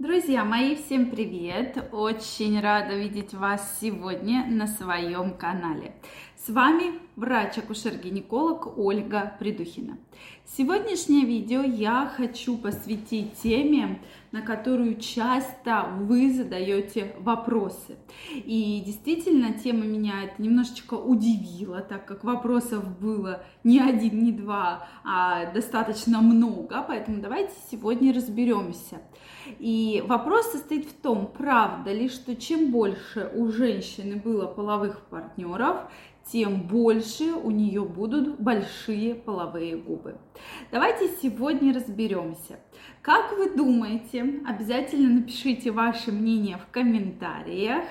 Друзья мои, всем привет! Очень рада видеть вас сегодня на своем канале. С вами врач-акушер-гинеколог Ольга Придухина. Сегодняшнее видео я хочу посвятить теме, на которую часто вы задаете вопросы. И действительно, тема меня это немножечко удивила, так как вопросов было не один, не два, а достаточно много, поэтому давайте сегодня разберемся. И вопрос состоит в том, правда ли, что чем больше у женщины было половых партнеров, тем больше у нее будут большие половые губы. Давайте сегодня разберемся. Как вы думаете, обязательно напишите ваше мнение в комментариях.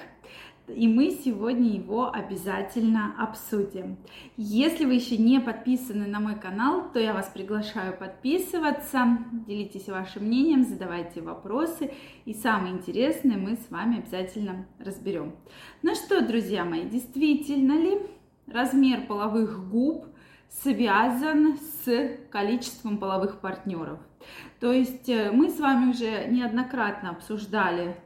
И мы сегодня его обязательно обсудим. Если вы еще не подписаны на мой канал, то я вас приглашаю подписываться, делитесь вашим мнением, задавайте вопросы. И самое интересное мы с вами обязательно разберем. Ну что, друзья мои, действительно ли размер половых губ связан с количеством половых партнеров. То есть э, мы с вами уже неоднократно обсуждали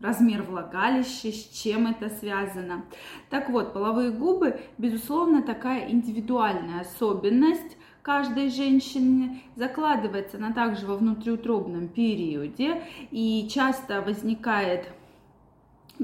размер влагалища, с чем это связано. Так вот, половые губы, безусловно, такая индивидуальная особенность каждой женщины, закладывается она также во внутриутробном периоде и часто возникает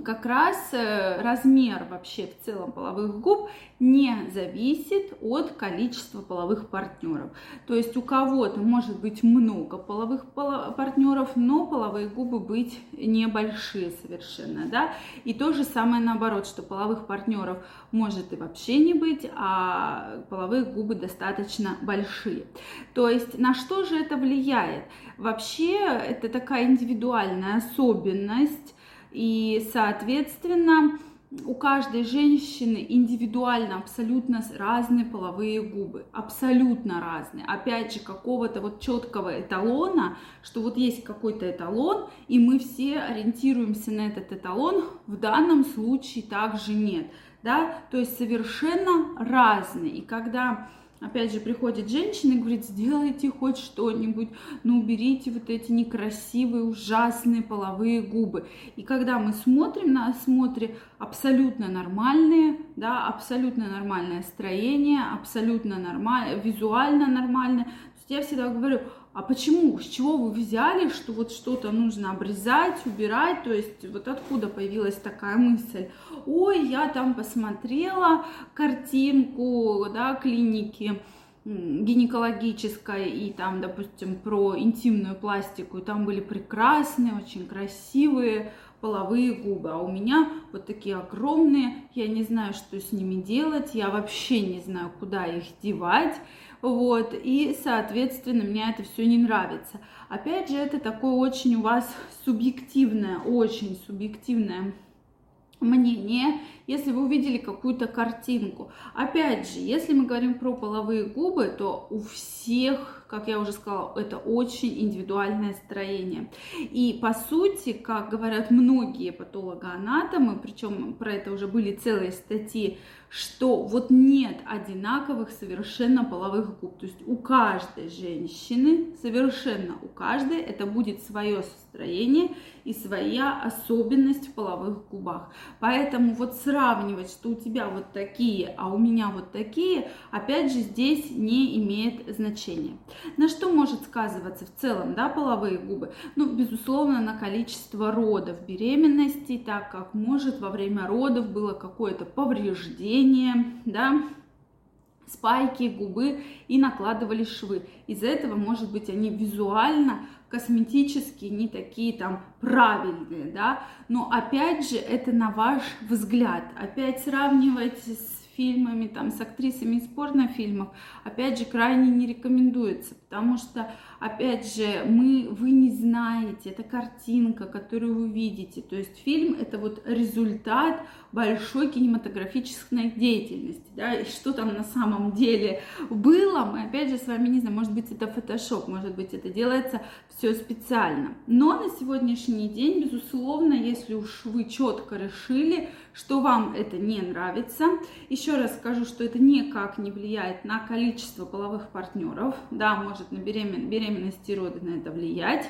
как раз э, размер вообще в целом половых губ не зависит от количества половых партнеров. То есть у кого-то может быть много половых партнеров, но половые губы быть небольшие совершенно, да. И то же самое наоборот, что половых партнеров может и вообще не быть, а половые губы достаточно большие. То есть на что же это влияет? Вообще это такая индивидуальная особенность и, соответственно, у каждой женщины индивидуально абсолютно разные половые губы, абсолютно разные. Опять же, какого-то вот четкого эталона, что вот есть какой-то эталон, и мы все ориентируемся на этот эталон, в данном случае также нет. Да? То есть совершенно разные. И когда Опять же, приходит женщина и говорит, сделайте хоть что-нибудь, ну уберите вот эти некрасивые, ужасные половые губы. И когда мы смотрим на осмотре, абсолютно нормальные, да, абсолютно нормальное строение, абсолютно нормально, визуально нормальное. Я всегда говорю, а почему, с чего вы взяли, что вот что-то нужно обрезать, убирать, то есть вот откуда появилась такая мысль, ой, я там посмотрела картинку, да, клиники, гинекологической и там, допустим, про интимную пластику, и там были прекрасные, очень красивые половые губы, а у меня вот такие огромные, я не знаю, что с ними делать, я вообще не знаю, куда их девать, вот, и, соответственно, мне это все не нравится. Опять же, это такое очень у вас субъективное, очень субъективное мнение, если вы увидели какую-то картинку. Опять же, если мы говорим про половые губы, то у всех как я уже сказала, это очень индивидуальное строение. И по сути, как говорят многие патологоанатомы, причем про это уже были целые статьи, что вот нет одинаковых совершенно половых губ. То есть у каждой женщины, совершенно у каждой, это будет свое строение и своя особенность в половых губах. Поэтому вот сравнивать, что у тебя вот такие, а у меня вот такие, опять же, здесь не имеет значения. На что может сказываться в целом, да, половые губы? Ну, безусловно, на количество родов беременности, так как может во время родов было какое-то повреждение, да, спайки, губы и накладывали швы. Из-за этого, может быть, они визуально, косметически не такие там правильные, да, но опять же это на ваш взгляд. Опять сравнивайте с фильмами, там, с актрисами из порнофильмов, опять же, крайне не рекомендуется, потому что, опять же, мы, вы не знаете, это картинка, которую вы видите, то есть фильм это вот результат большой кинематографической деятельности, да, и что там на самом деле было, мы опять же с вами не знаем, может быть это фотошоп, может быть это делается все специально, но на сегодняшний день, безусловно, если уж вы четко решили, что вам это не нравится. Еще раз скажу, что это никак не влияет на количество половых партнеров. Да, может на беремен... беременность и роды на это влиять.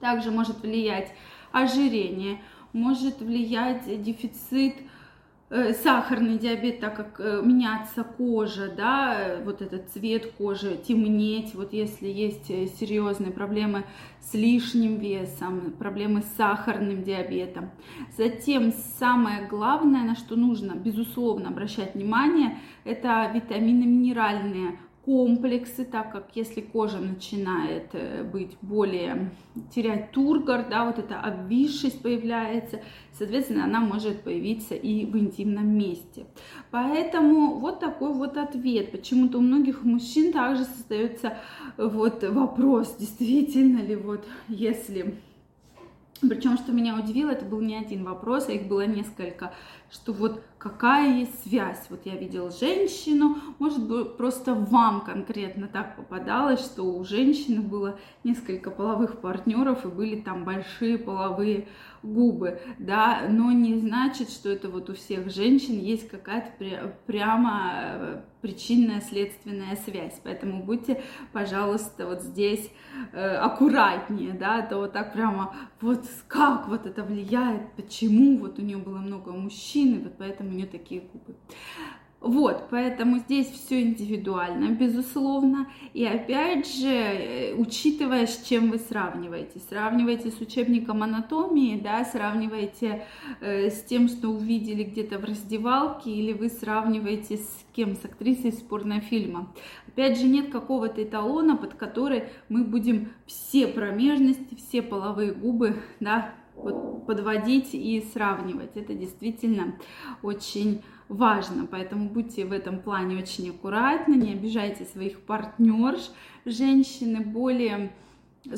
Также может влиять ожирение, может влиять дефицит Э, сахарный диабет, так как э, меняться кожа, да, э, вот этот цвет кожи, темнеть, вот если есть серьезные проблемы с лишним весом, проблемы с сахарным диабетом. Затем самое главное, на что нужно, безусловно, обращать внимание, это витамины минеральные, комплексы, так как если кожа начинает э, быть более, терять тургор, да, вот эта обвисшесть появляется, соответственно, она может появиться и в интимном месте. Поэтому вот такой вот ответ. Почему-то у многих мужчин также создается вот вопрос, действительно ли вот если причем, что меня удивило, это был не один вопрос, а их было несколько, что вот какая есть связь. Вот я видел женщину, может быть, просто вам конкретно так попадалось, что у женщины было несколько половых партнеров и были там большие половые губы, да, но не значит, что это вот у всех женщин есть какая-то прямо э, причинная следственная связь, поэтому будьте, пожалуйста, вот здесь э, аккуратнее, да, то вот так прямо вот как вот это влияет, почему вот у нее было много мужчин, и вот поэтому нее такие губы. Вот, поэтому здесь все индивидуально, безусловно. И опять же, э, учитывая, с чем вы сравниваете. Сравнивайте с учебником анатомии, да, сравнивайте э, с тем, что увидели где-то в раздевалке, или вы сравниваете с кем? С актрисой из порнофильма. Опять же, нет какого-то эталона, под который мы будем все промежности, все половые губы, да, вот подводить и сравнивать. Это действительно очень важно, поэтому будьте в этом плане очень аккуратны, не обижайте своих партнерш. Женщины более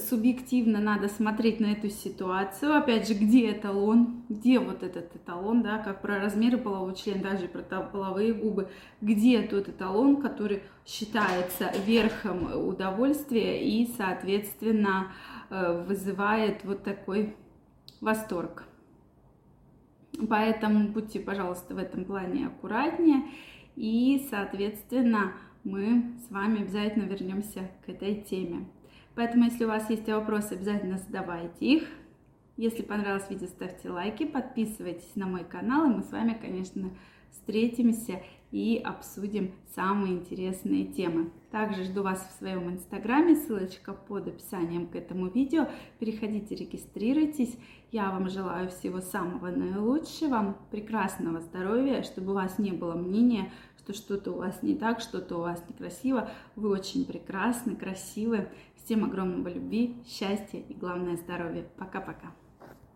субъективно надо смотреть на эту ситуацию. Опять же, где эталон, где вот этот эталон, да, как про размеры полового члена, даже про половые губы, где тот эталон, который считается верхом удовольствия и, соответственно, э, вызывает вот такой восторг. Поэтому будьте, пожалуйста, в этом плане аккуратнее. И, соответственно, мы с вами обязательно вернемся к этой теме. Поэтому, если у вас есть вопросы, обязательно задавайте их. Если понравилось видео, ставьте лайки, подписывайтесь на мой канал, и мы с вами, конечно, встретимся и обсудим самые интересные темы. Также жду вас в своем инстаграме, ссылочка под описанием к этому видео. Переходите, регистрируйтесь. Я вам желаю всего самого наилучшего, прекрасного здоровья, чтобы у вас не было мнения, что что-то у вас не так, что-то у вас некрасиво. Вы очень прекрасны, красивы. Всем огромного любви, счастья и главное здоровья. Пока-пока.